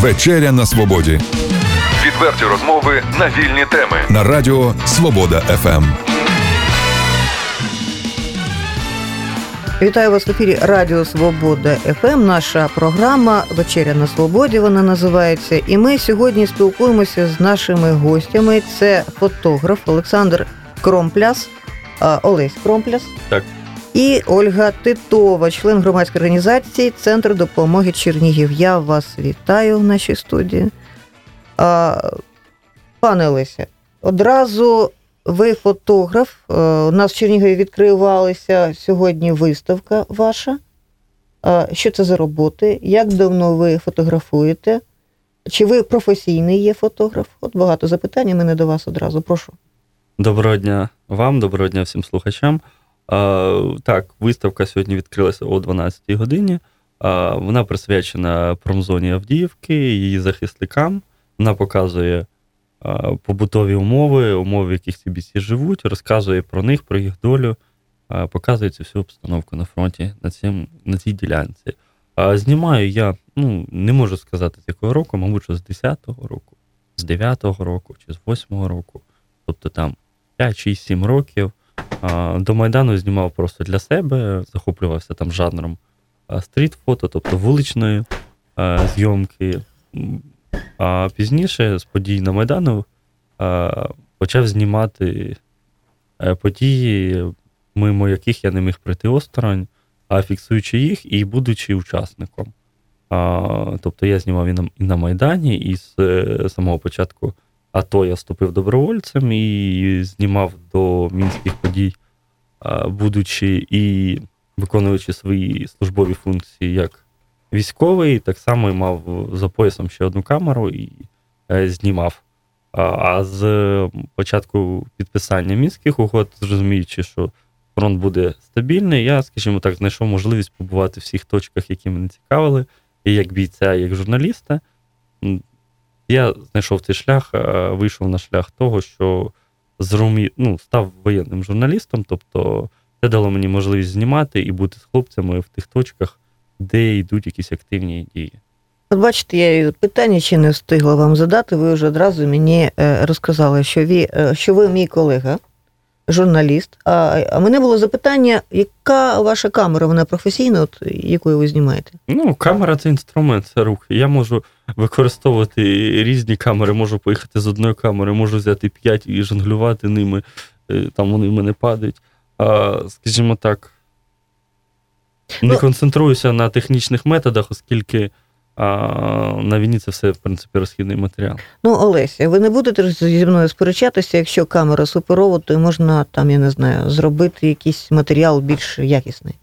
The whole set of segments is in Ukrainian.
Вечеря на свободі Відверті розмови на вільні теми. на радіо Свобода. ФМ. Вітаю вас в ефірі Радіо Свобода ФМ. Наша програма Вечеря на Свободі. Вона називається. І ми сьогодні спілкуємося з нашими гостями. Це фотограф Олександр Кромпляс, Олесь Кромпляс. Так. І Ольга Титова, член громадської організації Центр допомоги Чернігів. Я вас вітаю в нашій студії. А, пане Олеся, одразу ви фотограф. Е, У нас в Чернігові відкривалася сьогодні виставка ваша. Що це за роботи? Як давно ви фотографуєте? Чи ви професійний є фотограф? От багато запитань у мене до вас одразу. Прошу. Доброго дня вам, доброго дня всім слухачам. Так, виставка сьогодні відкрилася о 12-й годині. Вона присвячена промзоні Авдіївки, її захисникам. Вона показує побутові умови, умови, в яких ці бійці живуть, розказує про них, про їх долю, показує цю всю обстановку на фронті на, цим, на цій ділянці. Знімаю я, ну, не можу сказати, з якого року, мабуть, що з 10-го року, з 9-го року чи з 8-го року. Тобто там 5, 6, 7 років. До Майдану знімав просто для себе, захоплювався там жанром стріт-фото, тобто вуличної зйомки. А пізніше з подій на Майдану почав знімати е, події, мимо яких я не міг пройти осторонь, а фіксуючи їх і будучи учасником. Тобто я знімав і на, і на Майдані, і з е, самого початку АТО я вступив добровольцем і знімав до мінських подій, будучи і виконуючи свої службові функції як військовий, так само і мав за поясом ще одну камеру і е, знімав. А, а з початку підписання мінських угод, зрозуміючи, що фронт буде стабільний, я, скажімо так, знайшов можливість побувати в всіх точках, які мене цікавили, і як бійця, і як журналіста. Я знайшов цей шлях, е, вийшов на шлях того, що зрумі... ну, став воєнним журналістом, тобто це дало мені можливість знімати і бути з хлопцями в тих точках, де йдуть якісь активні дії. От бачите, я питання ще не встигла вам задати. Ви вже одразу мені е, розказали, що ви, е, що ви мій колега, журналіст. А, а мене було запитання, яка ваша камера, вона професійна, от якою ви знімаєте? Ну, камера це інструмент, це рух. Я можу використовувати різні камери, можу поїхати з одної камери, можу взяти п'ять і жонглювати ними, е, там вони в мене падають. А, скажімо так, не Ну- концентруюся на технічних методах, оскільки на війні це все, в принципі, розхідний матеріал. Ну, Олеся, ви не будете зі мною сперечатися, якщо камера суперова, то можна там, я не знаю, зробити якийсь матеріал більш якісний.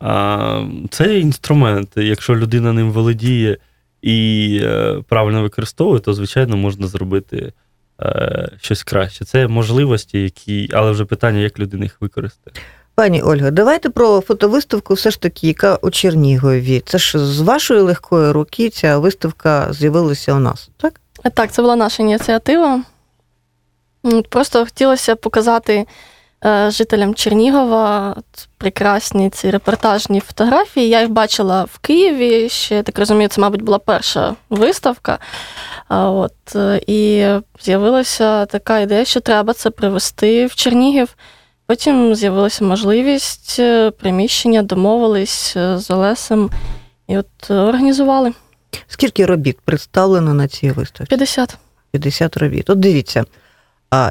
А, це інструмент. Якщо людина ним володіє і е, правильно використовує, то звичайно можна зробити е, щось краще. Це можливості, які, але вже питання, як людина їх використає. Пані Ольга, давайте про фотовиставку, все ж таки, яка у Чернігові. Це ж з вашої легкої руки ця виставка з'явилася у нас, так? Так, це була наша ініціатива. Просто хотілося показати е, жителям Чернігова прекрасні ці репортажні фотографії. Я їх бачила в Києві. Ще так розумію, це, мабуть, була перша виставка. От, е, і з'явилася така ідея, що треба це привезти в Чернігів. Потім з'явилася можливість е, приміщення, домовились е, з Олесем і от е, організували Скільки робіт представлено на цій виставці? 50. 50 робіт. От дивіться.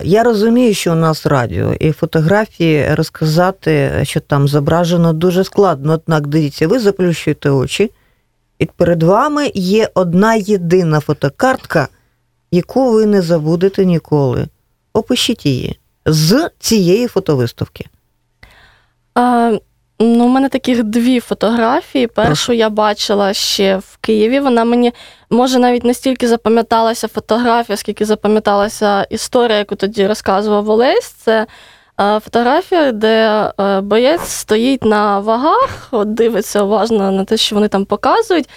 Я розумію, що у нас радіо і фотографії розказати, що там зображено дуже складно. Однак дивіться, ви заплющуєте очі, і перед вами є одна єдина фотокартка, яку ви не забудете ніколи. Опишіть її з цієї фотовиставки. А, ну, у мене таких дві фотографії. Першу я бачила ще в Києві. Вона мені може навіть не стільки запам'яталася фотографія, скільки запам'яталася історія, яку тоді розказував Олесь. Це фотографія, де боєць стоїть на вагах, от дивиться уважно на те, що вони там показують.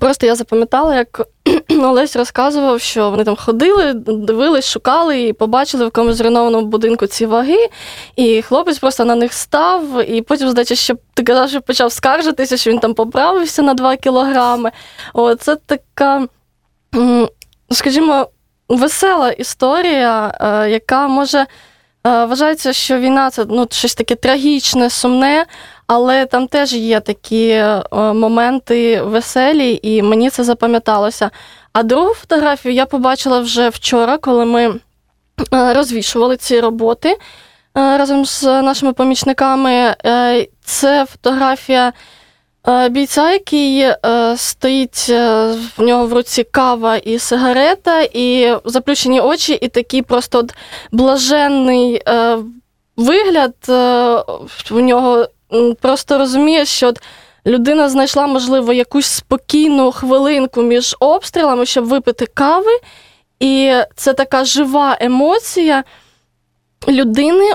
Просто я запам'ятала, як Олесь розказував, що вони там ходили, дивились, шукали і побачили в якомусь зруйнованому будинку ці ваги, і хлопець просто на них став, і потім, здається, ще ти казав, що почав скаржитися, що він там поправився на 2 кілограми. О, це така, скажімо, весела історія, е, яка може. Е, Вважається, що війна це ну, щось таке трагічне, сумне, але там теж є такі е, моменти веселі, і мені це запам'яталося. А другу фотографію я побачила вже вчора, коли ми е, розвішували ці роботи разом з нашими помічниками. Це фотографія бійця, який е, стоїть е, в нього в руці кава і сигарета, і заплющені очі, і такий просто от блаженний е, вигляд е, в нього просто розумієш, що от людина знайшла, можливо, якусь спокійну хвилинку між обстрілами, щоб випити кави. І це така жива емоція людини,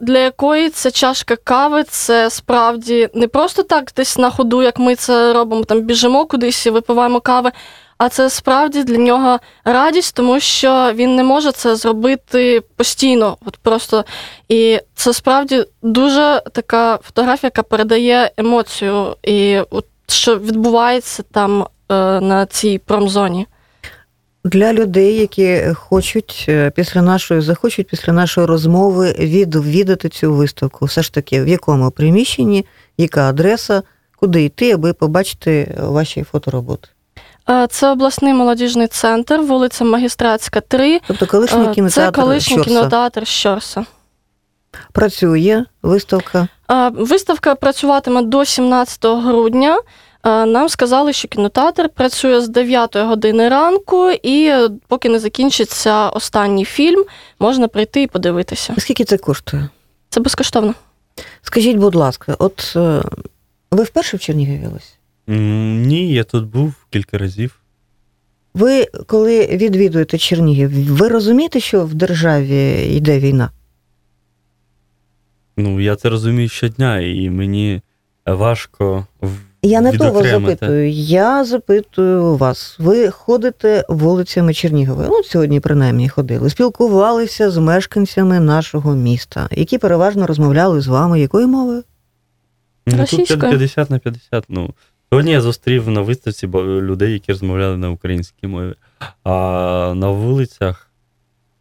для якої ця чашка кави це справді не просто так десь на ходу, як ми це робимо, там біжимо кудись і випиваємо кави. А це справді для нього радість, тому що він не може це зробити постійно. От просто і це справді дуже така фотографія, яка передає емоцію, і от що відбувається там е, на цій промзоні. Для людей, які хочуть е, після нашої захочуть після нашої розмови відвідати цю виставку, все ж таки в якому приміщенні, яка адреса, куди йти, аби побачити ваші фотороботи. Е, Це обласний молодіжний центр, вулиця Магістратська, 3. Тобто колишній Е, кінотеатр Це колишній Щорса. кінотеатр Щорса. працює виставка. Е, Виставка працюватиме до 17 грудня. Е, Нам сказали, що кінотеатр працює з 9 години ранку, і е, поки не закінчиться останній фільм, можна прийти і подивитися. Скільки це коштує? Це безкоштовно. Скажіть, будь ласка, от е, ви вперше в Чернігові? Ні, я тут був кілька разів. Ви, коли відвідуєте Чернігів, ви розумієте, що в державі йде війна? Ну, я це розумію щодня, і мені важко в- Я не то вас запитую. Я запитую вас. Ви ходите вулицями Чернігова. Ну, сьогодні принаймні ходили. Спілкувалися з мешканцями нашого міста, які переважно розмовляли з вами якою мовою? Ну, тут 50 на 50. Ну, сьогодні я зустрів на виставці людей, які розмовляли на українській мові. А на вулицях,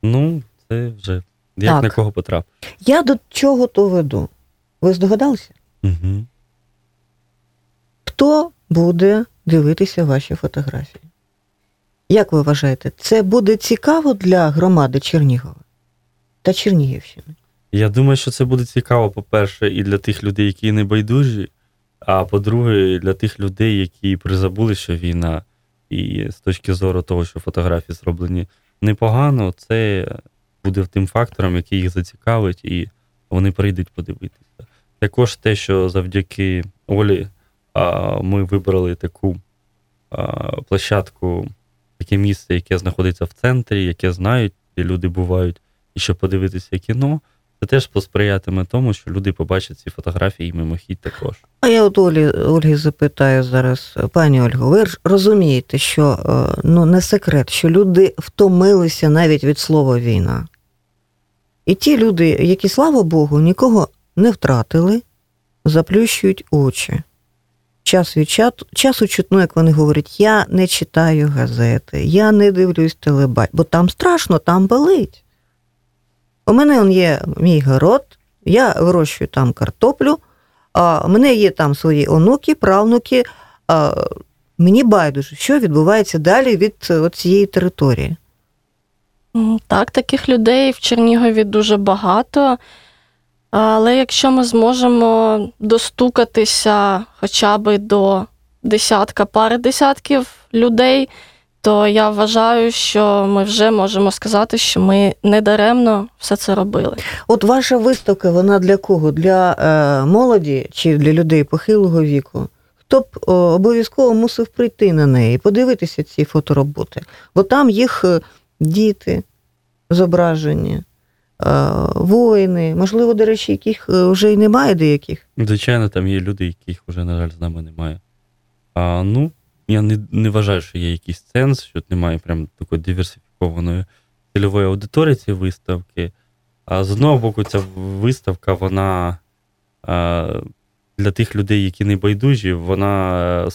ну, це вже як Так. на кого потрапив. Я до чого то веду? Ви здогадалися? Угу. Хто буде дивитися ваші фотографії? Як ви вважаєте, це буде цікаво для громади Чернігова та Чернігівщини? Я думаю, що це буде цікаво, по-перше, і для тих людей, які не байдужі, а по-друге, для тих людей, які призабули, що війна, і з точки зору того, що фотографії зроблені непогано, це буде тим фактором, який їх зацікавить, і вони прийдуть подивитися. Також те, що завдяки Олі ми вибрали таку площадку, таке місце, яке знаходиться в центрі, яке знають, де люди бувають, і щоб подивитися кіно, це теж посприятиме тому, що люди побачать ці фотографії і мимохідь також. А я от Олі, Ольги запитаю зараз, пані Ольго, ви ж розумієте, що е, ну не секрет, що люди втомилися навіть від слова війна. І ті люди, які, слава Богу, нікого не втратили, заплющують очі. Час від чат- часу чутно, як вони говорять, я не читаю газети, я не дивлюсь телебать, бо там страшно, там болить. У мене он є мій город, я вирощую там картоплю, а, у мене є там свої онуки, правнуки. А, мені байдуже, що відбувається далі від е, цієї території. Так, таких людей в Чернігові дуже багато. Але якщо ми зможемо достукатися хоча б до десятка, пари десятків людей, то я вважаю, що ми вже можемо сказати, що ми недаремно все це робили. От ваша виставка, вона для кого? Для е, молоді чи для людей похилого віку? Хто б обов'язково мусив прийти на неї, подивитися ці фотороботи? Бо там їх е, діти зображені, воїни, можливо, до речі, яких е, вже й немає деяких. Звичайно, там є люди, яких вже, на жаль, з нами немає. А, ну, я не, не вважаю, що є якийсь сенс, що немає прям такої диверсифікованої цільової аудиторії цієї виставки. А з одного боку, ця виставка, вона а, для тих людей, які не байдужі, вона е,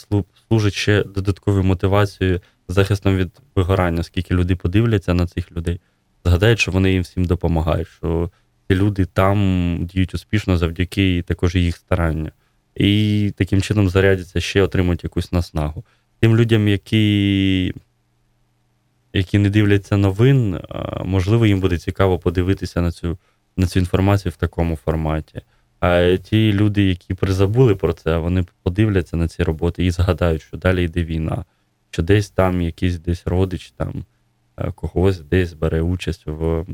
служить ще додатковою мотивацією, захистом від вигорання, оскільки люди подивляться на цих людей, згадають, що вони їм всім допомагають, що ці люди там діють успішно завдяки також їх старанню. І таким чином зарядяться ще отримують якусь наснагу. Тим людям, які, які не дивляться новин, можливо, їм буде цікаво подивитися на цю, на цю інформацію в такому форматі. А ті люди, які призабули про це, вони подивляться на ці роботи і згадають, що далі йде війна, що десь там якийсь десь родич там когось десь бере участь в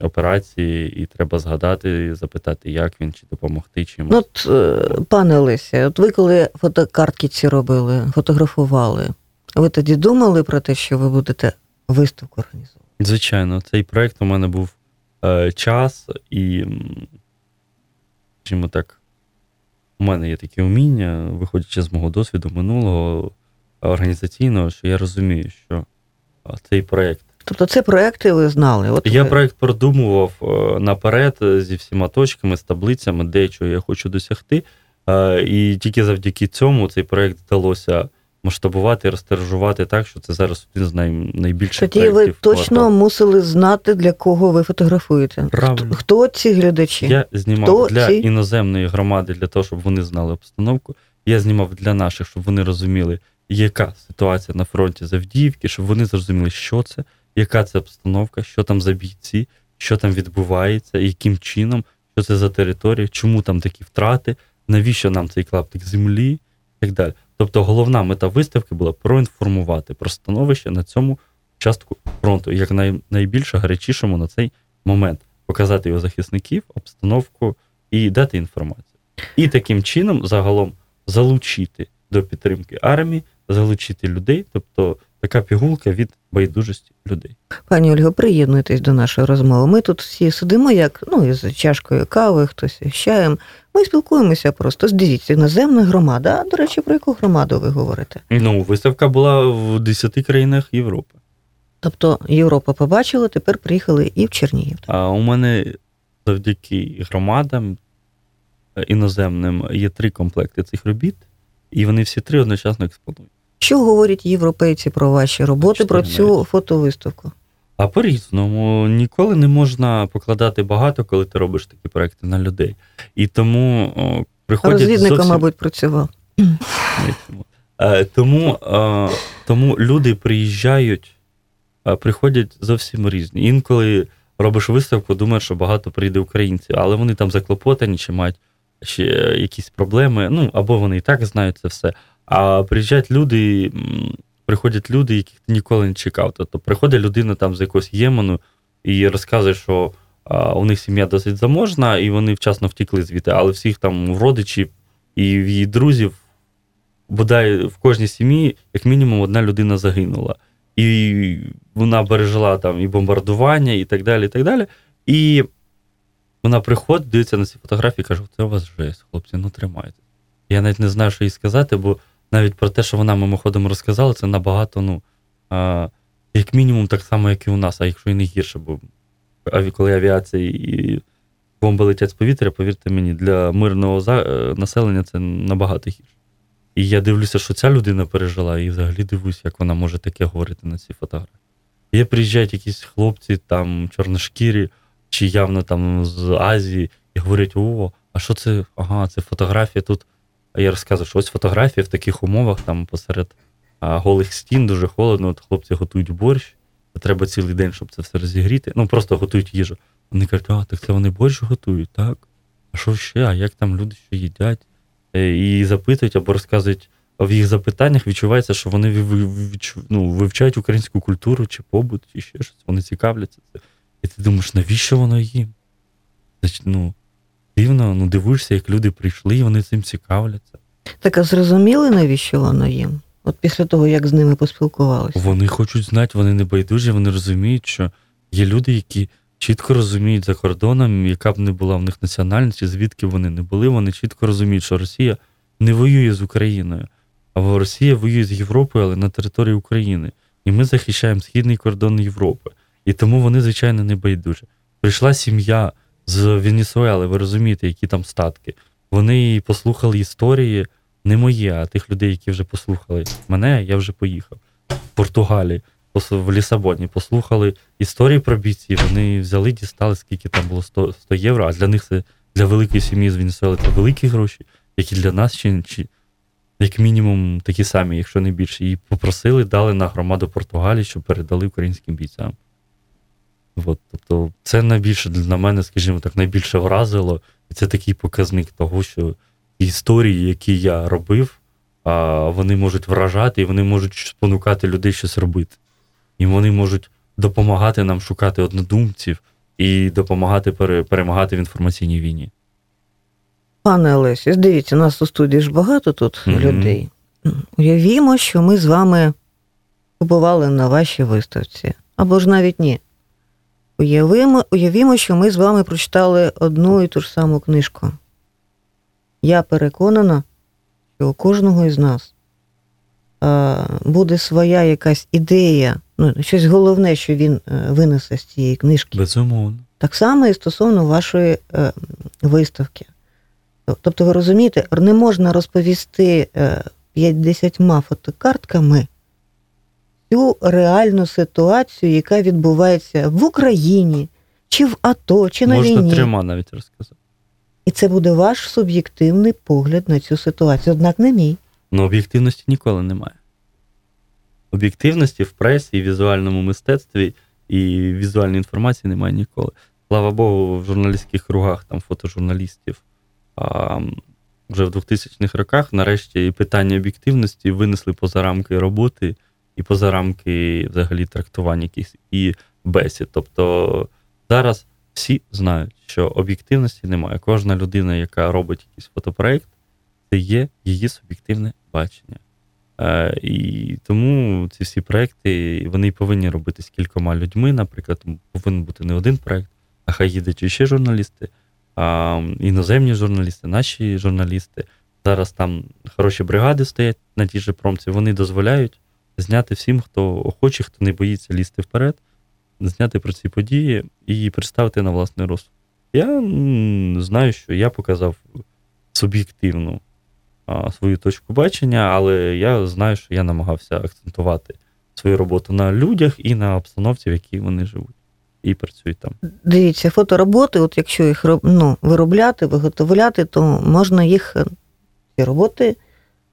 операції, і треба згадати, запитати, як він, чи допомогти чимось. Ну, от, е, пане Олеся, от ви коли фотокартки ці робили, фотографували, ви тоді думали про те, що ви будете виставку організовувати? Звичайно, цей проект у мене був е, час, і, скажімо так, у мене є таке вміння, виходячи з мого досвіду минулого організаційного, що я розумію, що цей проект. Тобто це проекти ви знали? От Я ви- проект продумував е, наперед е, зі всіма точками, з таблицями, де чого я хочу досягти. Е, І тільки завдяки цьому цей проект вдалося масштабувати, розтиражувати так, що це зараз один з най, найбільших Тоді ви точно «Квартал». мусили знати, для кого ви фотографуєте. Правильно. Хто ці глядачі? Я знімав Хто для ці? іноземної громади для того, щоб вони знали обстановку. Я знімав для наших, щоб вони розуміли, яка ситуація на фронті з Авдіївки, щоб вони зрозуміли, що це, яка це обстановка, що там за бійці, що там відбувається, яким чином, що це за територія, чому там такі втрати, навіщо нам цей клаптик землі і так далі. Тобто головна мета виставки була проінформувати про становище на цьому частку фронту, як най, найбільше гарячішому на цей момент показати його захисників, обстановку і дати інформацію. І таким чином загалом залучити до підтримки армії, залучити людей, тобто така пігулка від байдужості людей. Пані Ольго, приєднуйтесь до нашої розмови. Ми тут всі сидимо, як ну, із чашкою кави, хтось із чаєм. Ми спілкуємося просто. Дивіться, іноземна громада. А, до речі, про яку громаду ви говорите? Ну, виставка була в 10 країнах Європи. Тобто Європа побачила, тепер приїхали і в Чернігів. А у мене завдяки громадам е, іноземним є три комплекти цих робіт, і вони всі три одночасно експонують. Що говорять європейці про ваші роботи, про цю фотовиставку? А по-різному ніколи не можна покладати багато, коли ти робиш такі проекти на людей. І тому о, приходять Розвідником, зовсім... мабуть, працював. Тому. Е, тому, е, люди приїжджають, е, приходять зовсім різні. Інколи робиш виставку, думаєш, що багато прийде українців, але вони там заклопотані чи мають ще якісь проблеми. Ну, або вони і так знають це все. А приїжджають люди, приходять люди, яких ти ніколи не чекав. Тобто приходить людина там з якогось Ємену і розказує, що а, у них сім'я досить заможна, і вони вчасно втікли звідти, але всіх там родичів і її друзів бодай в кожній сім'ї, як мінімум, одна людина загинула. І вона пережила там і бомбардування, і так далі. І так далі. І вона приходить, дивиться на ці фотографії і каже: це у вас жесть, хлопці, ну тримайте. Я навіть не знаю, що їй сказати, бо навіть про те, що вона мимоходом розказала, це набагато, ну, а, як мінімум, так само, як і у нас, а якщо і не гірше, бо коли авіація і бомби летять з повітря, повірте мені, для мирного е, населення це набагато гірше. І я дивлюся, що ця людина пережила, і взагалі дивлюся, як вона може таке говорити на цій фотографії. Є приїжджають якісь хлопці, там, чорношкірі, чи явно там з Азії, і говорять: о, а що це? Ага, це фотографія тут. А я розказую, що ось фотографія в таких умовах, там посеред а, голих стін, дуже холодно, от хлопці готують борщ. Треба цілий день, щоб це все розігріти. Ну, просто готують їжу. Вони кажуть, а, так це вони борщ готують, так? А що ще? А як там люди що їдять? Е, І запитують або розказують в їх запитаннях, відчувається, що вони ну, вивчають українську культуру чи побут, чи ще щось. Вони цікавляться. І ти думаєш, навіщо воно їм? Значить, ну, дивно, ну дивуєшся, як люди прийшли, і вони цим цікавляться. Так а зрозуміли, навіщо воно їм? От після того, як з ними поспілкувалися. Вони хочуть знати, вони не байдужі, вони розуміють, що є люди, які чітко розуміють за кордоном, яка б не була в них національність, звідки вони не були, вони чітко розуміють, що Росія не воює з Україною, А Росія воює з Європою, але на території України. І ми захищаємо східний кордон Європи. І тому вони, звичайно, не байдужі. Прийшла сім'я з Венесуели, ви розумієте, які там статки. Вони послухали історії, не мої, а тих людей, які вже послухали мене, я вже поїхав. В Португалії, в Лісабоні, послухали історії про бійців. Вони взяли, дістали, скільки там було 100, 100 євро, а для них це для великої сім'ї з Венесуели це великі гроші, які для нас чи, чи як мінімум такі самі, якщо не більше. І попросили, дали на громаду Португалії, щоб передали українським бійцям. От, тобто, це найбільше для мене, скажімо так, найбільше вразило. І це такий показник того, що історії, які я робив, а, вони можуть вражати і вони можуть спонукати людей щось робити. І вони можуть допомагати нам шукати однодумців і допомагати перемагати в інформаційній війні. Пане Олесі, дивіться, нас у студії ж багато тут Мгм. людей. Уявімо, що ми з вами побували на вашій виставці. Або ж навіть ні. Уявимо, уявімо, що ми з вами прочитали одну і ту ж саму книжку. Я переконана, що у кожного із нас буде своя якась ідея, ну, щось головне, що він е, винесе з цієї книжки. Безумовно. Так само і стосовно вашої е, виставки. Тобто, ви розумієте, не можна розповісти е, 50 фотокартками цю реальну ситуацію, яка відбувається в Україні, чи в АТО, чи на Можна війні. трьома навіть розказати. І це буде ваш суб'єктивний погляд на цю ситуацію, однак не мій. Ну, об'єктивності ніколи немає. Об'єктивності в пресі і візуальному мистецтві і візуальній інформації немає ніколи. Слава Богу, в журналістських кругах, там фотожурналістів, а, вже в 2000-х роках нарешті і питання об'єктивності винесли поза рамки роботи і поза рамки взагалі трактування якихось і бесід. Тобто зараз всі знають, що об'єктивності немає. Кожна людина, яка робить якийсь фотопроект, це є її суб'єктивне бачення. Е, і тому ці всі проекти вони повинні робитись кількома людьми. Наприклад, повинен бути не один проект, а хай їдуть ще журналісти, а, іноземні журналісти, наші журналісти. Зараз там хороші бригади стоять на тій же промці, вони дозволяють зняти всім, хто охоче, хто не боїться лізти вперед, зняти про ці події і представити на власний розсуд. Я знаю, що я показав суб'єктивну свою точку бачення, але я знаю, що я намагався акцентувати свою роботу на людях і на обстановці, в якій вони живуть і працюють там. Дивіться, фотороботи, от якщо їх ну, виробляти, виготовляти, то можна їх е, ці роботи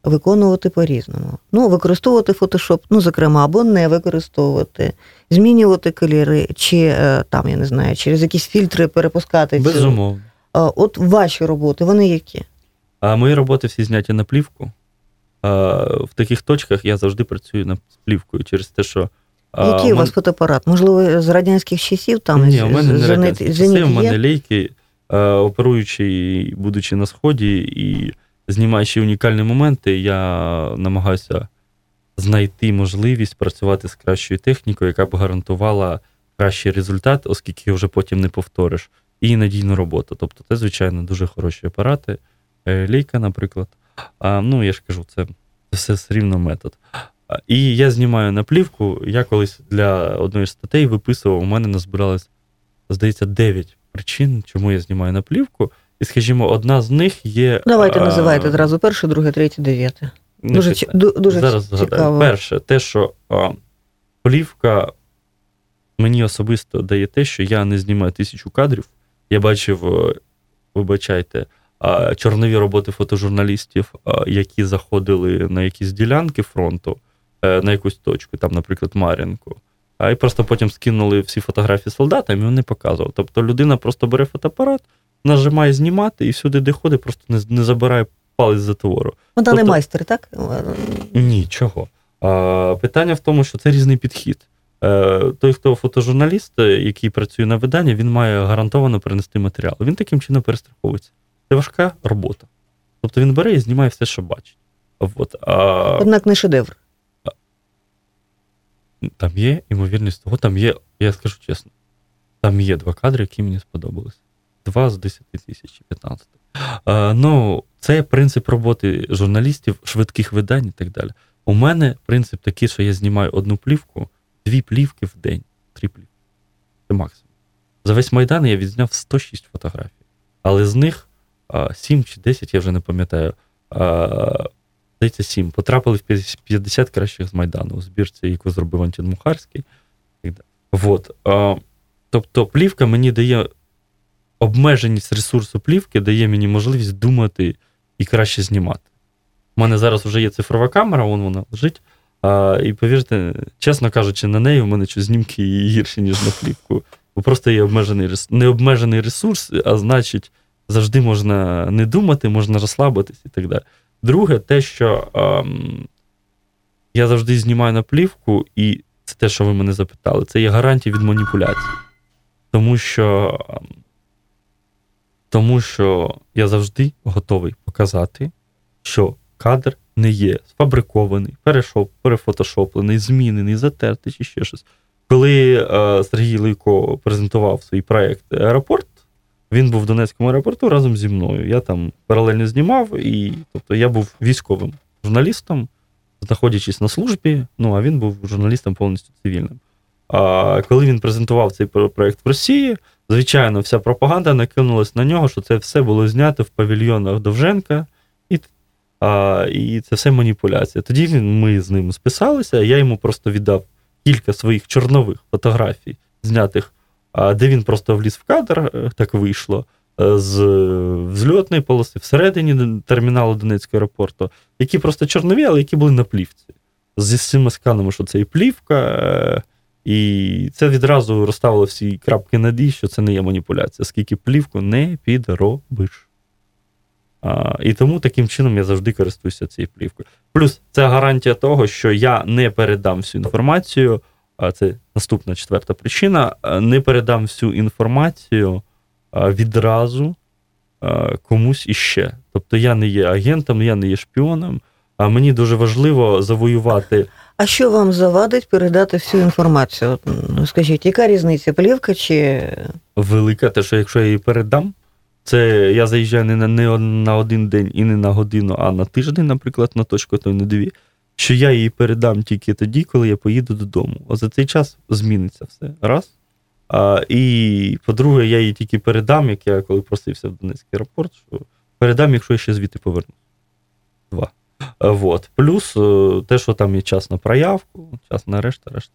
виконувати по-різному. Ну, використовувати фотошоп, ну, зокрема, або не використовувати, змінювати кольори, чи е, там, я не знаю, через якісь фільтри перепускати. Безумовно. А, От ваші роботи, вони які? А мої роботи всі зняті на плівку. А, в таких точках я завжди працюю на плівкою через те, що. Який у мен- вас фотоапарат? Можливо, з радянських часів там Ні, з- у мене не часи, зеніт у мене лейки, е, оперуючи, будучи на сході і знімаючи унікальні моменти, я намагаюся знайти можливість працювати з кращою технікою, яка б гарантувала кращий результат, оскільки вже потім не повториш, і надійну роботу. Тобто, це, звичайно, дуже хороші апарати. Е, Лейка, наприклад. А, ну, я ж кажу, це, це все все рівно метод. І я знімаю на плівку. Я колись для одної з статей виписував, у мене назбиралось, здається, 9 причин, чому я знімаю на плівку. І, скажімо, одна з них є. Давайте а, називайте одразу перше, друге, третє, дев'яте. Дуже, ці- дуже Зараз ці- згадаю. Перше, те, що а, плівка мені особисто дає те, що я не знімаю тисячу кадрів. Я бачив, е, вибачайте, а, чорнові роботи фотожурналістів, а, які заходили на якісь ділянки фронту, е, на якусь точку, там, наприклад, Мар'їнку. А і просто потім скинули всі фотографії солдатам, і вони показували. Тобто людина просто бере фотоапарат, нажимає знімати і сюди де ходить, просто не не забирає палець затвору. Ну, Вона тобто, не майстер, так? Ні, чого. А, Питання в тому, що це різний підхід. Е, той, хто фотожурналіст, е, який працює на видання, він має гарантовано принести матеріал. Він таким чином перестраховується. Це важка робота. Тобто він бере і знімає все, що бачить. От, а... Однак не шедевр. Там є ймовірність того, там є, я скажу чесно, там є два кадри, які мені сподобалися. Два з 10 тисяч 15. Е, ну, це принцип роботи журналістів, швидких видань і так далі. У мене принцип такий, що я знімаю одну плівку, дві плівки в день, три плівки. Це максимум. За весь Майдан я відзняв 106 фотографій. Але з них 7 чи 10, я вже не пам'ятаю. Здається, 7. Потрапили в 50 кращих з Майдану у збірці, яку зробив Антін Мухарський. Вот. Тобто плівка мені дає обмеженість ресурсу плівки, дає мені можливість думати і краще знімати. У мене зараз вже є цифрова камера, вон вона лежить. А, і повірте, чесно кажучи, на неї в мене що знімки гірші, ніж на плівку. Бо просто є обмежений ресурс, необмежений ресурс, а значить, завжди можна не думати, можна розслабитись і так далі. Друге, те, що ем, я завжди знімаю на плівку, і це те, що ви мене запитали, це є гарантія від маніпуляцій. Тому що, тому що я завжди готовий показати, що кадр не є сфабрикований, перешоп, перефотошоплений, змінений, затертий чи ще щось. Коли е, Сергій Лейко презентував свій проєкт Аеропорт, він був в Донецькому аеропорту разом зі мною. Я там паралельно знімав, і тобто я був військовим журналістом, знаходячись на службі. Ну а він був журналістом повністю цивільним. А коли він презентував цей проєкт в Росії, звичайно, вся пропаганда накинулась на нього, що це все було знято в павільйонах Довженка, і а, і це все маніпуляція. Тоді ми з ним списалися, я йому просто віддав кілька своїх чорнових фотографій, знятих, а, де він просто вліз в кадр, е, так вийшло, е, з взльотної полоси всередині терміналу Донецького аеропорту, які просто чорнові, але які були на плівці. Зі цими сканами, що це і плівка. І це відразу розставило всі крапки над «і», що це не є маніпуляція, скільки плівку не підробиш. А, І тому таким чином я завжди користуюся цією плівкою. Плюс це гарантія того, що я не передам всю інформацію. А це наступна четверта причина. Не передам всю інформацію відразу комусь іще. Тобто я не є агентом, я не є шпіоном. А мені дуже важливо завоювати. А що вам завадить передати всю інформацію? Ну, Скажіть, яка різниця, плівка чи велика, те, що якщо я її передам, це я заїжджаю не на, не на один день і не на годину, а на тиждень, наприклад, на точку, то й на дві. Що я її передам тільки тоді, коли я поїду додому. А за цей час зміниться все. Раз. А, І по-друге, я її тільки передам, як я коли просився в Донецький аеропорт, що передам, якщо я ще звідти повернусь. Два. А, Вот. Плюс е, те, що там є час на проявку, час на решта, решта.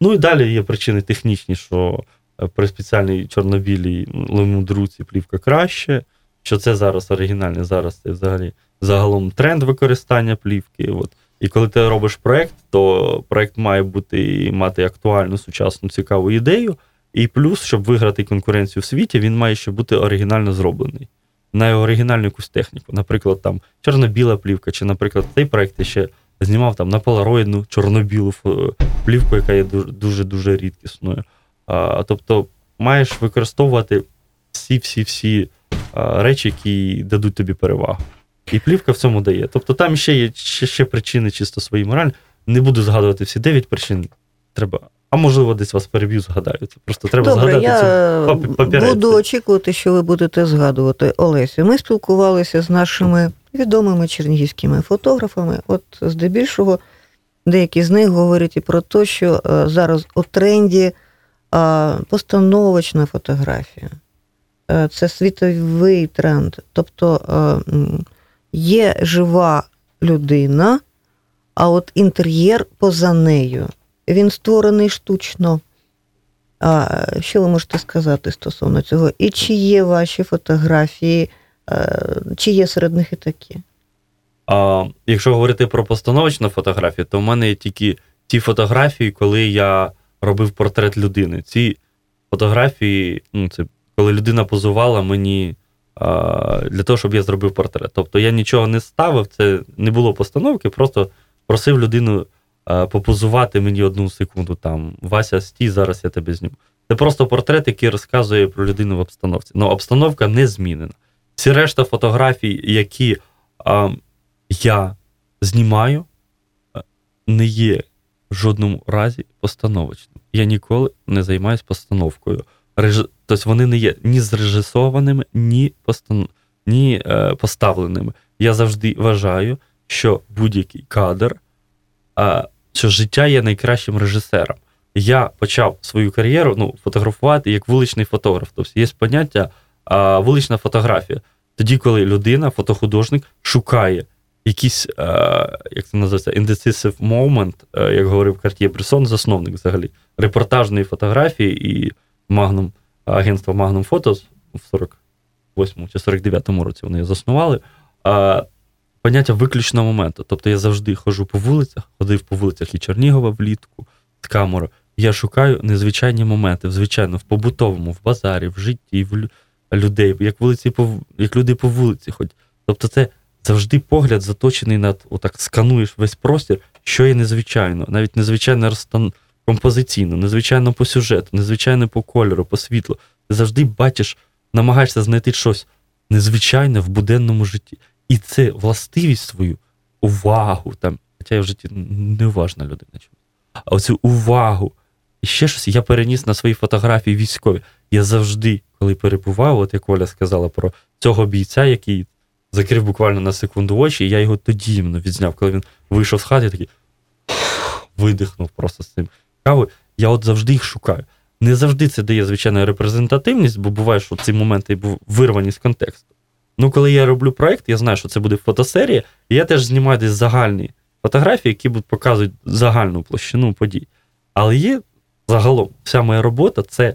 Ну і далі є причини технічні, що е, при спеціальній чорнобілій лемудруці плівка краще, що це зараз оригінальне, зараз це взагалі загалом тренд використання плівки. От. І коли ти робиш проект, то проект має бути мати актуальну, сучасну, цікаву ідею. І плюс, щоб виграти конкуренцію в світі, він має ще бути оригінально зроблений. На оригінальну якусь техніку. Наприклад, там чорно-біла плівка, чи, наприклад, цей проект ще знімав там на полароїдну чорно-білу плівку, яка є дуже-дуже рідкісною. А, тобто, маєш використовувати всі-всі-всі речі, які дадуть тобі перевагу. І плівка в цьому дає. Тобто там ще є ще, ще причини чисто свої моральні. Не буду згадувати всі дев'ять причин. Треба. А можливо, десь вас переб'ю, згадаю. Це просто треба Добре, згадати я цю пап- папірець. буду очікувати, що ви будете згадувати Олесю. Ми спілкувалися з нашими відомими чернігівськими фотографами. От здебільшого деякі з них говорять і про те, що е, зараз у тренді е, постановочна фотографія. Е, Це світовий тренд. Тобто є жива людина, а от інтер'єр поза нею. Він створений штучно. А що ви можете сказати стосовно цього? І чи є ваші фотографії, е, чи є серед них і такі? А, якщо говорити про постановочну фотографію, то в мене є тільки ті фотографії, коли я робив портрет людини. Ці фотографії, ну, це коли людина позувала мені а, для того, щоб я зробив портрет. Тобто я нічого не ставив, це не було постановки, просто просив людину попозувати мені одну секунду. Там Вася, стій, зараз я тебе зніму. Це просто портрет, який розказує про людину в обстановці. Ну, обстановка не змінена. Всі решта фотографій, які а, я знімаю, не є в жодному разі постановочним. Я ніколи не займаюся постановкою. Реж... Тобто вони не є ні зрежисованими, ні, постан... ні е, поставленими. Я завжди вважаю, що будь-який кадр, е, що життя є найкращим режисером. Я почав свою кар'єру ну, фотографувати як вуличний фотограф. Тобто є поняття е, вулична фотографія. Тоді, коли людина, фотохудожник, шукає якийсь, е, як це називається, indecisive moment, е, як говорив Карт'є Бресон, засновник взагалі, репортажної фотографії і Magnum, агентство Magnum Photos в 48-му чи 49-му році вони заснували. Е, поняття виключного моменту. Тобто я завжди ходжу по вулицях, ходив по вулицях і Чернігова влітку з камерою. Я шукаю незвичайні моменти, звичайно, в побутовому, в базарі, в житті, в людей, як вулиці по як люди по вулиці ходять. Тобто, це завжди погляд заточений над отак скануєш весь простір, що є незвичайно, навіть незвичайно розстан... композиційно, незвичайно по сюжету, незвичайно по кольору, по світлу. Ти завжди бачиш, намагаєшся знайти щось незвичайне в буденному житті. І це властивість свою, увагу там. Хоча я в житті неуважна людина. А оцю увагу. І ще щось я переніс на свої фотографії військові. Я завжди, коли перебував, от як Оля сказала про цього бійця, який закрив буквально на секунду очі, і я його тоді відзняв, коли він вийшов з хати, такий видихнув просто з цим кавою. Я от завжди їх шукаю. Не завжди це дає, звичайно, репрезентативність, бо буває, що ці моменти вирвані з контексту. Ну, коли я роблю проект, я знаю, що це буде фотосерія, і я теж знімаю десь загальні фотографії, які показують загальну площину подій. Але є загалом вся моя робота це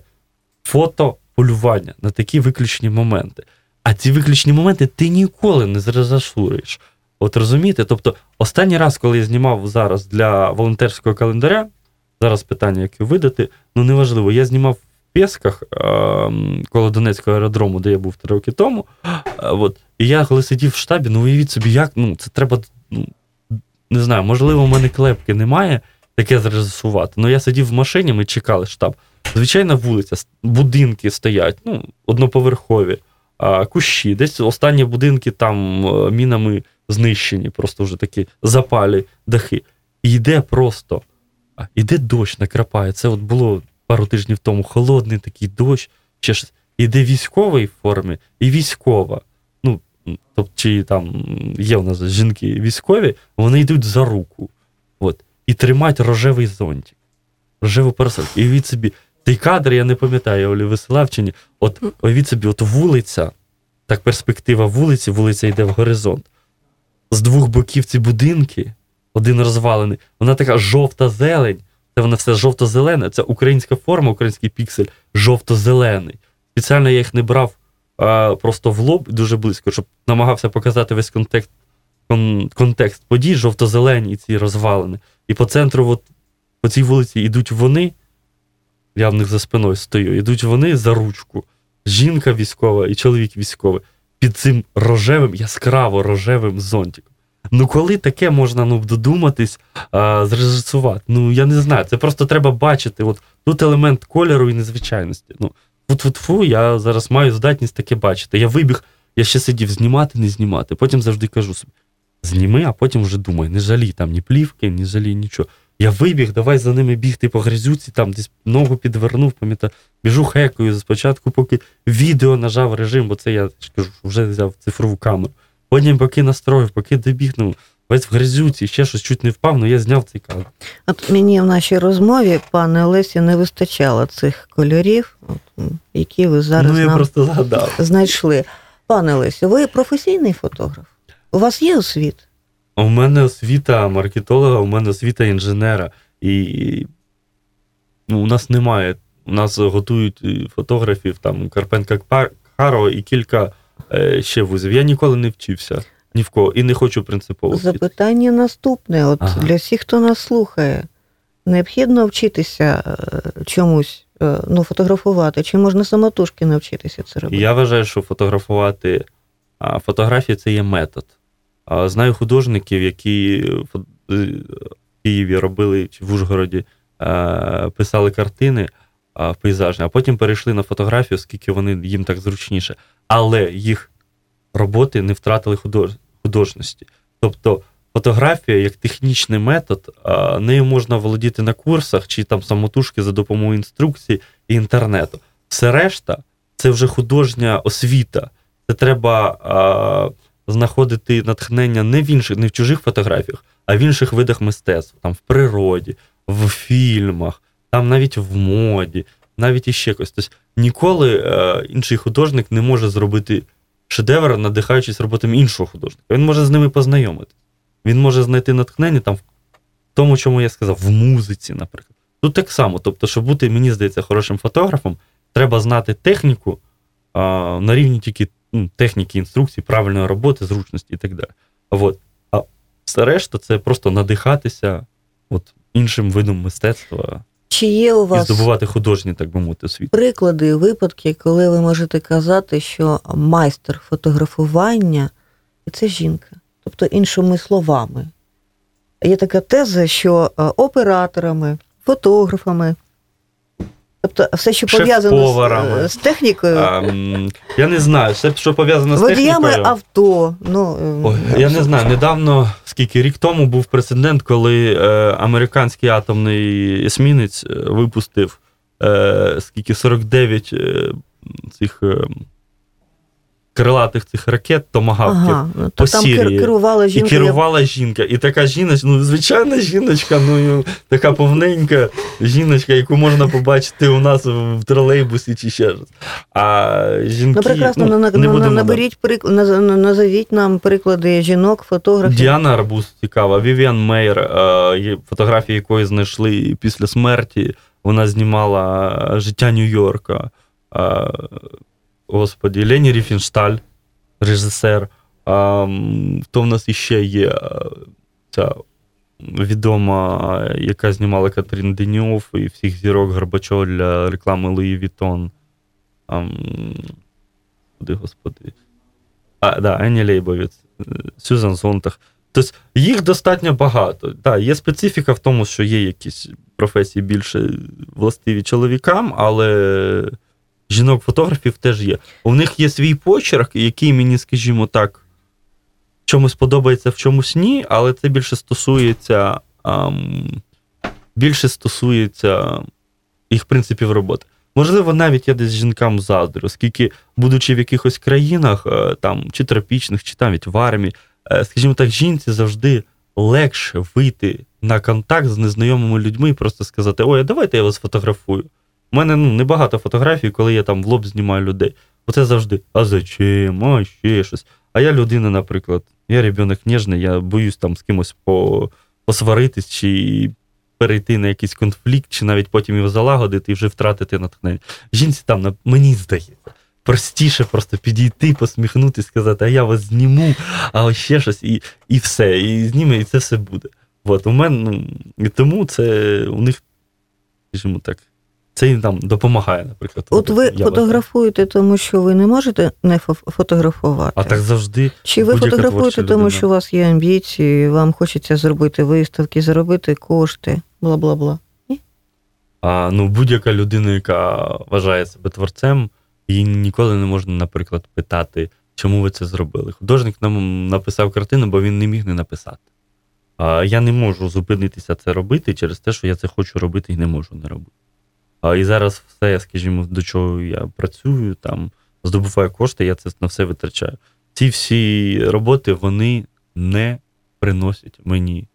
фотополювання на такі виключні моменти. А ці виключні моменти ти ніколи не зрезашуєш. От розумієте? Тобто, останній раз, коли я знімав зараз для волонтерського календаря, зараз питання, яке видати, ну неважливо, я знімав Пєсках ем, коло Донецького аеродрому, де я був три роки тому. От, і я коли сидів в штабі, ну уявіть собі, як ну, це треба, ну, не знаю, можливо, у мене клепки немає таке зрежисувати. Ну я сидів в машині, ми чекали штаб. Звичайна вулиця, будинки стоять, ну, одноповерхові, кущі. Десь останні будинки там е, мінами знищені, просто вже такі запалі дахи. І йде просто, а, йде дощ, накрапає. Це от було пару тижнів тому холодний такий дощ, ще щось. Іде військовий в формі і військова. Ну, тобто, чи там є у нас жінки військові, вони йдуть за руку. От, і тримають рожевий зонтик. Рожеву парасольку. І від собі. Цей кадр, я не пам'ятаю, Олі висилав чи ні. От уявіть собі, от вулиця, так перспектива вулиці, вулиця йде в горизонт. З двох боків ці будинки, один розвалений, вона така жовта зелень, це вона все жовто-зелене, це українська форма, український піксель, жовто-зелений. Спеціально я їх не брав а, просто в лоб дуже близько, щоб намагався показати весь контекст, кон, контекст подій, жовто-зелені і ці розвалини. І по центру, от, по цій вулиці йдуть вони, я в них за спиною стою, йдуть вони за ручку. Жінка військова і чоловік військовий під цим рожевим, яскраво рожевим зонтиком. Ну, коли таке можна ну, додуматись, а, зрежисувати? Ну, я не знаю. Це просто треба бачити. От тут елемент кольору і незвичайності. Ну, фу-фу-фу, я зараз маю здатність таке бачити. Я вибіг, я ще сидів знімати, не знімати. Потім завжди кажу собі: зніми, а потім вже думаю, не жалій там ні плівки, ні жалій нічого. Я вибіг, давай за ними бігти по грязюці, там десь ногу підвернув, пам'ятаю, біжу хекою спочатку, поки відео нажав режим, бо це я кажу, вже взяв цифрову камеру. Потім поки настроїв, поки добігнув, весь в грязюці, ще щось чуть не впав, але я зняв цей кадр. От мені в нашій розмові, пане Олесі, не вистачало цих кольорів, які ви зараз ну, я нам просто згадав. знайшли. Пане Олесю, ви професійний фотограф? У вас є освіта? У мене освіта маркетолога, у мене освіта інженера. І ну, у нас немає. У нас готують е, фотографів, там Карпенка Харова і кілька ще вузів. Я ніколи не вчився ні в кого і не хочу принципово. вчитися. Запитання наступне: от Ага. для всіх, хто нас слухає, необхідно вчитися е, чомусь, е, ну, фотографувати, чи можна самотужки навчитися це робити? я вважаю, що фотографувати фотографії це є метод. Знаю художників, які е, в Києві робили чи в Ужгороді е, писали картини а, пейзажні, а потім перейшли на фотографію, оскільки вони їм так зручніше. Але їх роботи не втратили художності. Тобто фотографія як технічний метод, нею можна володіти на курсах чи там самотужки за допомогою інструкцій і інтернету. Все решта це вже художня освіта. Це треба а, знаходити натхнення не в інших, не в чужих фотографіях, а в інших видах мистецтва, там в природі, в фільмах, там навіть в моді, навіть іще якось. Тобто ніколи е, інший художник не може зробити шедевр, надихаючись роботами іншого художника. Він може з ними познайомитися. Він може знайти натхнення там в тому, чому я сказав, в музиці, наприклад. Тут так само. Тобто, щоб бути, мені здається, хорошим фотографом, треба знати техніку а, на рівні тільки ну, техніки, інструкцій, правильної роботи, зручності і так далі. От. А все решта це просто надихатися от, іншим видом мистецтва Чи є у і вас здобувати художні, так би мовити, світ приклади, випадки, коли ви можете казати, що майстер фотографування це жінка? Тобто, іншими словами, є така теза, що е, операторами, фотографами, тобто все, що пов'язано з, з технікою, А, я не знаю, все, що пов'язано з водіями технікою. авто. Ну, е, Ой, я не знаю, недавно, скільки рік тому був прецедент, коли е, американський атомний есмінець е, випустив е, скільки 49 е, цих е, крилатих цих ракет, томагавків. Ага, ну, по то там кер- Сирії. керувала І жінка. керувала жінка. І така жіночка, ну, звичайна жіночка, ну така повненька жіночка, яку можна побачити у нас в тролейбусі чи ще щось. А жінки. Ну, прекрасно, ну, ну, на, не на- наберіть прик... наз- назовіть нам приклади жінок, фотографів. Діана Арбуз цікава, Вівіан Мейер, е, фотографії якої знайшли після смерті. Вона знімала життя Нью-Йорка. Господі, Лені Ріфіншталь, режисер. Хто в нас іще є? Е, Ця відома, яка знімала Катрін Деньов і всіх зірок Горбачов для реклами Луї Вітон. Куди, господи. А, да, Енні Лейбовіц, Сюзан Сонтаґ. Тобто їх достатньо багато. Так, є специфіка в тому, що є якісь професії більше властиві чоловікам, але жінок-фотографів теж є. У них є свій почерк, який мені, скажімо так, чомусь подобається, в чомусь ні, але це більше стосується. Ам, більше стосується їх принципів роботи. Можливо, навіть я десь жінкам заздрю, оскільки, будучи в якихось країнах, е, там, чи тропічних, чи навіть в армії, е, скажімо так, жінці завжди легше вийти на контакт з незнайомими людьми і просто сказати: Ой, давайте я вас фотографую. У мене ну, небагато фотографій, коли я там в лоб знімаю людей. Оце завжди, а зачем? А ще щось. А я людина, наприклад, я ребенок ніжний, я боюсь там з кимось по, посваритись чи перейти на якийсь конфлікт, чи навіть потім його залагодити і вже втратити натхнення. Жінці там, мені здається, простіше просто підійти, посміхнутися, сказати, а я вас зніму, а ще щось, і, і все, і зніме, і це все буде. От, у мене, ну, і тому це у них, скажімо так, це їм там допомагає, наприклад. От ви Я вважаю. фотографуєте, тому що ви не можете не фотографувати. А так завжди. Чи ви фотографуєте, тому людина. що у вас є амбіції, вам хочеться зробити виставки, заробити кошти, бла бла бла. А, ну, будь-яка людина, яка вважає себе творцем, її ніколи не можна, наприклад, питати, чому ви це зробили. Художник нам написав картину, бо він не міг не написати. А, я не можу зупинитися це робити через те, що я це хочу робити і не можу не робити. І зараз все, скажімо, до чого я працюю, там, здобуваю кошти, я це на все витрачаю. Ці всі роботи вони не приносять мені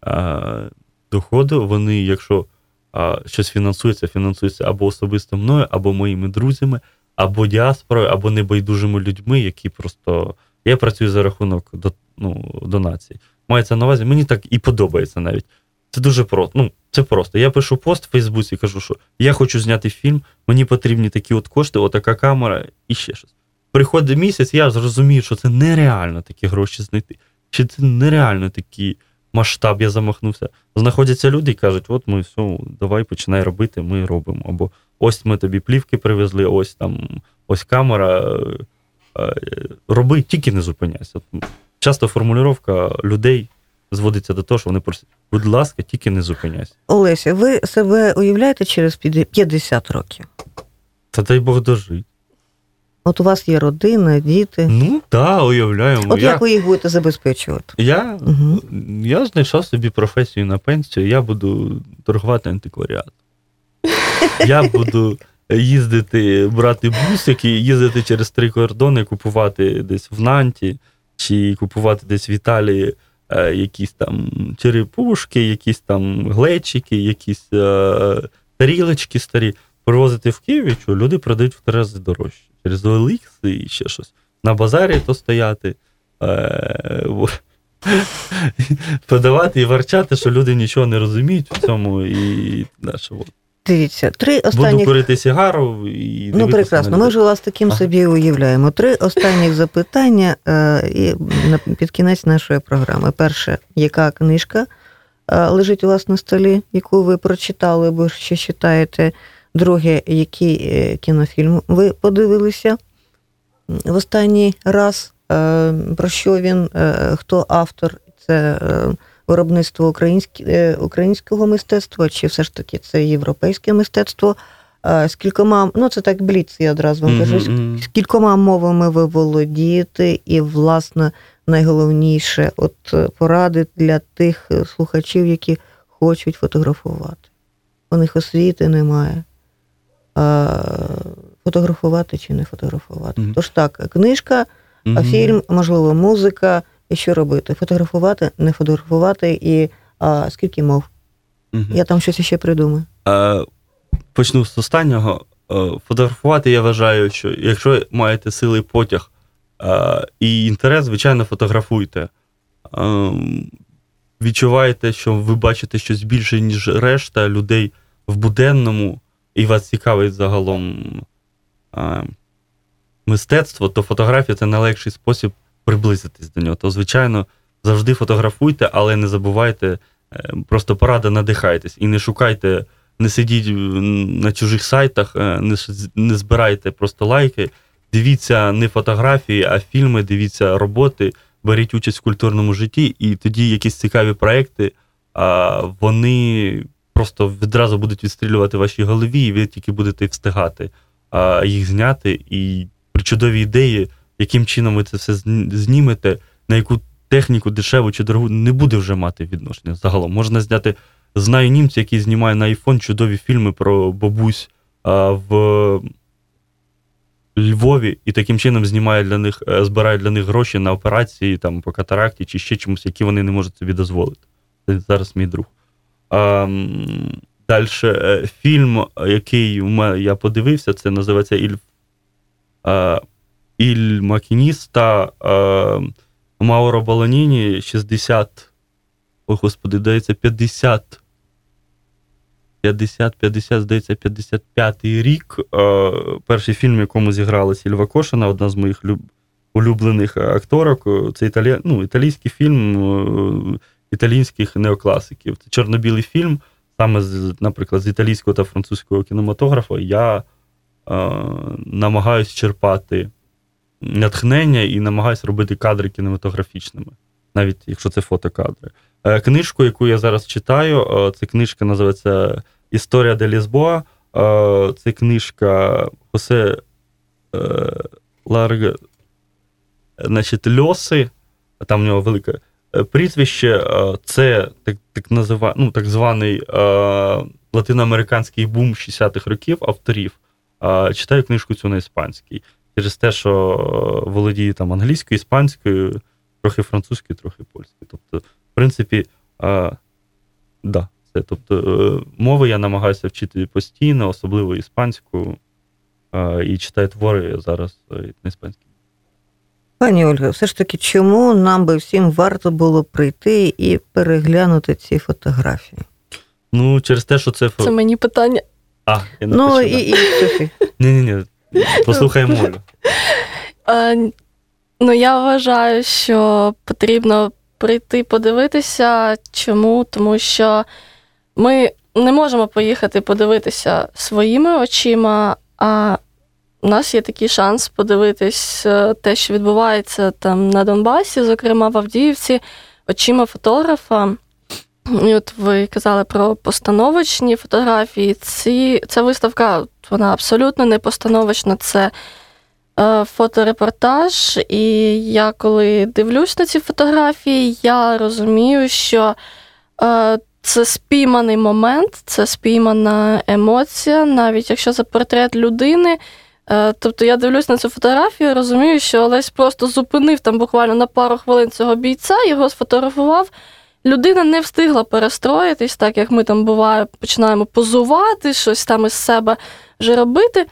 а, доходу. Вони, якщо а, щось фінансується, фінансується або особисто мною, або моїми друзями, або діаспорою, або небайдужими людьми, які просто. Я працюю за рахунок до, ну, донацій. Мається на увазі, мені так і подобається навіть. Це дуже просто. Ну, це просто. Я пишу пост в Фейсбуці і кажу, що я хочу зняти фільм, мені потрібні такі от кошти, отака камера і ще щось. Приходить місяць, я зрозумію, що це нереально такі гроші знайти. Чи це нереально такий масштаб, я замахнувся. Знаходяться люди і кажуть, от ми все, давай починай робити, ми робимо. Або ось ми тобі плівки привезли, ось там, ось камера. е, е, Роби, тільки не зупиняйся. Часто формулювання людей зводиться до того, що вони просять, будь ласка, тільки не зупиняйся. Олеся, ви себе уявляєте через 50 років? Та дай Бог дожити. От у вас є родина, діти. Ну, так, уявляємо. От я, як ви їх будете забезпечувати? я, Угу. я знайшов собі професію на пенсію, я буду торгувати антикваріатом. Я буду їздити, брати бусики, їздити через три кордони, купувати десь в Нанті, чи купувати десь в Італії якісь там черепушки, якісь там глечики, якісь е, тарілочки старі, привозити в Києві, що люди продають в три рази дорожче. Через OLX і ще щось. На базарі то стояти. Е, Подавати і ворчати, що люди нічого не розуміють в цьому, і от. Дивіться, три Буду останні курити сигару і Ну, прекрасно. Ми ж вас таким Ага. собі уявляємо. Три останніх запитання е, і під кінець нашої програми. Перше, яка книжка е, лежить у вас на столі, яку ви прочитали або ще читаєте? Друге, який е, кінофільм ви подивилися в останній раз? Про що він? Хто автор? Це виробництво е, українського мистецтва, чи все ж таки це європейське мистецтво? З кількома, ну це так бліц, я одразу вам кажу, з- Мгм, з кількома мовами ви володієте, і, власне, найголовніше, от е, поради для тих е, слухачів, які хочуть фотографувати. У них освіти немає. А, фотографувати чи не фотографувати. Мгм. Тож так, книжка, а мгм. фільм, можливо, музика. І що робити? Фотографувати, не фотографувати, і а, скільки мов? Мгм. Я там щось ще придумаю. Е, Почну з останнього. Е, Фотографувати я вважаю, що якщо маєте силий потяг е, і інтерес, звичайно, фотографуйте. Е, Відчуваєте, що ви бачите щось більше, ніж решта людей в буденному, і вас цікавить загалом е, мистецтво, то фотографія це найлегший спосіб приблизитись до нього. То, звичайно, завжди фотографуйте, але не забувайте, е, просто порада надихайтесь і не шукайте не сидіть на чужих сайтах, е, не, не збирайте просто лайки. Дивіться не фотографії, а фільми, дивіться роботи, беріть участь в культурному житті, і тоді якісь цікаві проекти, вони просто відразу будуть відстрілювати в вашій голові, і ви тільки будете встигати їх зняти. І при чудовій ідеї, яким чином ви це все знімете, на яку техніку дешеву чи дорогу не буде вже мати відношення. Загалом можна зняти Знаю німця, який знімає на iPhone чудові фільми про бабусь а, в Львові, і таким чином знімає для них, е, збирає для них гроші на операції там, по катаракті чи ще чомусь, які вони не можуть собі дозволити. Це зараз мій друг. А, Далі фільм, який я подивився, це називається Іль, а, Іль Макініста а, Мауро Балоніні 60 Ой, господи, здається, 50. 50, 50, здається, 55-й рік. Е, перший фільм, в якому зіграла Сільва Кошина, одна з моїх люб... улюблених акторок. Е, Це італі... ну, італійський фільм е, італійських неокласиків. Це чорно-білий фільм, саме, з, наприклад, з італійського та французького кінематографа. Я е, намагаюсь черпати натхнення і намагаюсь робити кадри кінематографічними, навіть якщо це фотокадри. Е, Книжку, яку я зараз читаю, е, це книжка називається Історія де Лісбоа. Е, Це книжка Хосе Ларга, значить, Льоси. Там в нього велике прізвище. Це так, так, назива, ну, так званий латиноамериканський бум 60-х років авторів. Читаю книжку цю на іспанській. Через те, що е, володію там англійською, іспанською, трохи французькою, трохи польською. Тобто, в принципі, а, да, це. Тобто, е, мови я намагаюся вчити постійно, особливо іспанську, а, і читаю твори зараз е, на іспанській. Пані Ольга, все ж таки, чому нам би всім варто було прийти і переглянути ці фотографії? Ну, через те, що це. Це мені питання. А, я не Ну і, да. і Софі. Ні-ні-ні. Послухаємо Олю. Е, ну, я вважаю, що потрібно прийти подивитися. Чому? Тому що ми не можемо поїхати подивитися своїми очима, а у нас є такий шанс подивитись е, те, що відбувається там на Донбасі, зокрема в Авдіївці, очима фотографа. І от ви казали про постановочні фотографії. Ці, ця виставка вона абсолютно не постановочна. Це е, фоторепортаж. І я коли дивлюсь на ці фотографії, я розумію, що е, це спійманий момент, це спіймана емоція, навіть якщо це портрет людини. Е, Тобто я дивлюсь на цю фотографію, розумію, що Олесь просто зупинив там буквально на пару хвилин цього бійця, його сфотографував. Людина не встигла перестроїтись, так як ми там буває, починаємо позувати, щось там із себе вже робити.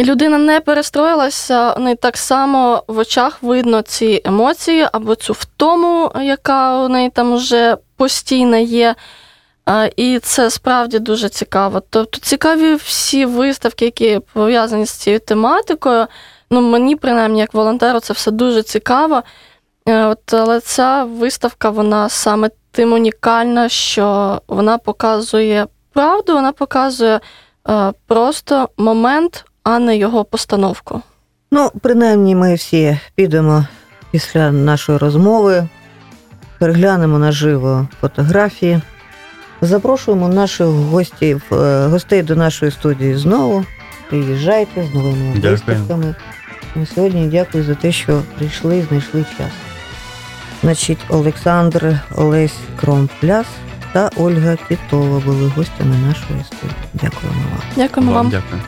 Людина не перестроїлася, у неї так само в очах видно ці емоції або цю втому, яка у неї там вже постійно є. І це справді дуже цікаво. Тобто цікаві всі виставки, які пов'язані з цією тематикою. Ну, мені, принаймні, як волонтеру, це все дуже цікаво. Е, От, але ця виставка, вона саме тим унікальна, що вона показує правду, вона показує е, просто момент, а не його постановку. Ну, принаймні, ми всі підемо після нашої розмови, переглянемо наживо фотографії. Запрошуємо наших гостів, е, гостей до нашої студії знову. Приїжджайте з новими виставками. На сьогодні дякую за те, що прийшли і знайшли час. Значить, Олександр Олесь Кромпляс та Ольга Тітова були гостями нашої студії. Дякуємо вам. Дякуємо вам. дякую.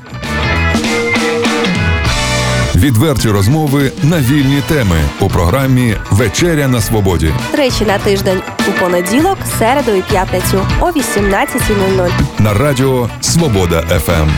Відверті розмови на вільні теми у програмі Вечеря на свободі Тричі на тиждень у понеділок, середу і п'ятницю о 18.00. на радіо Свобода ФМ.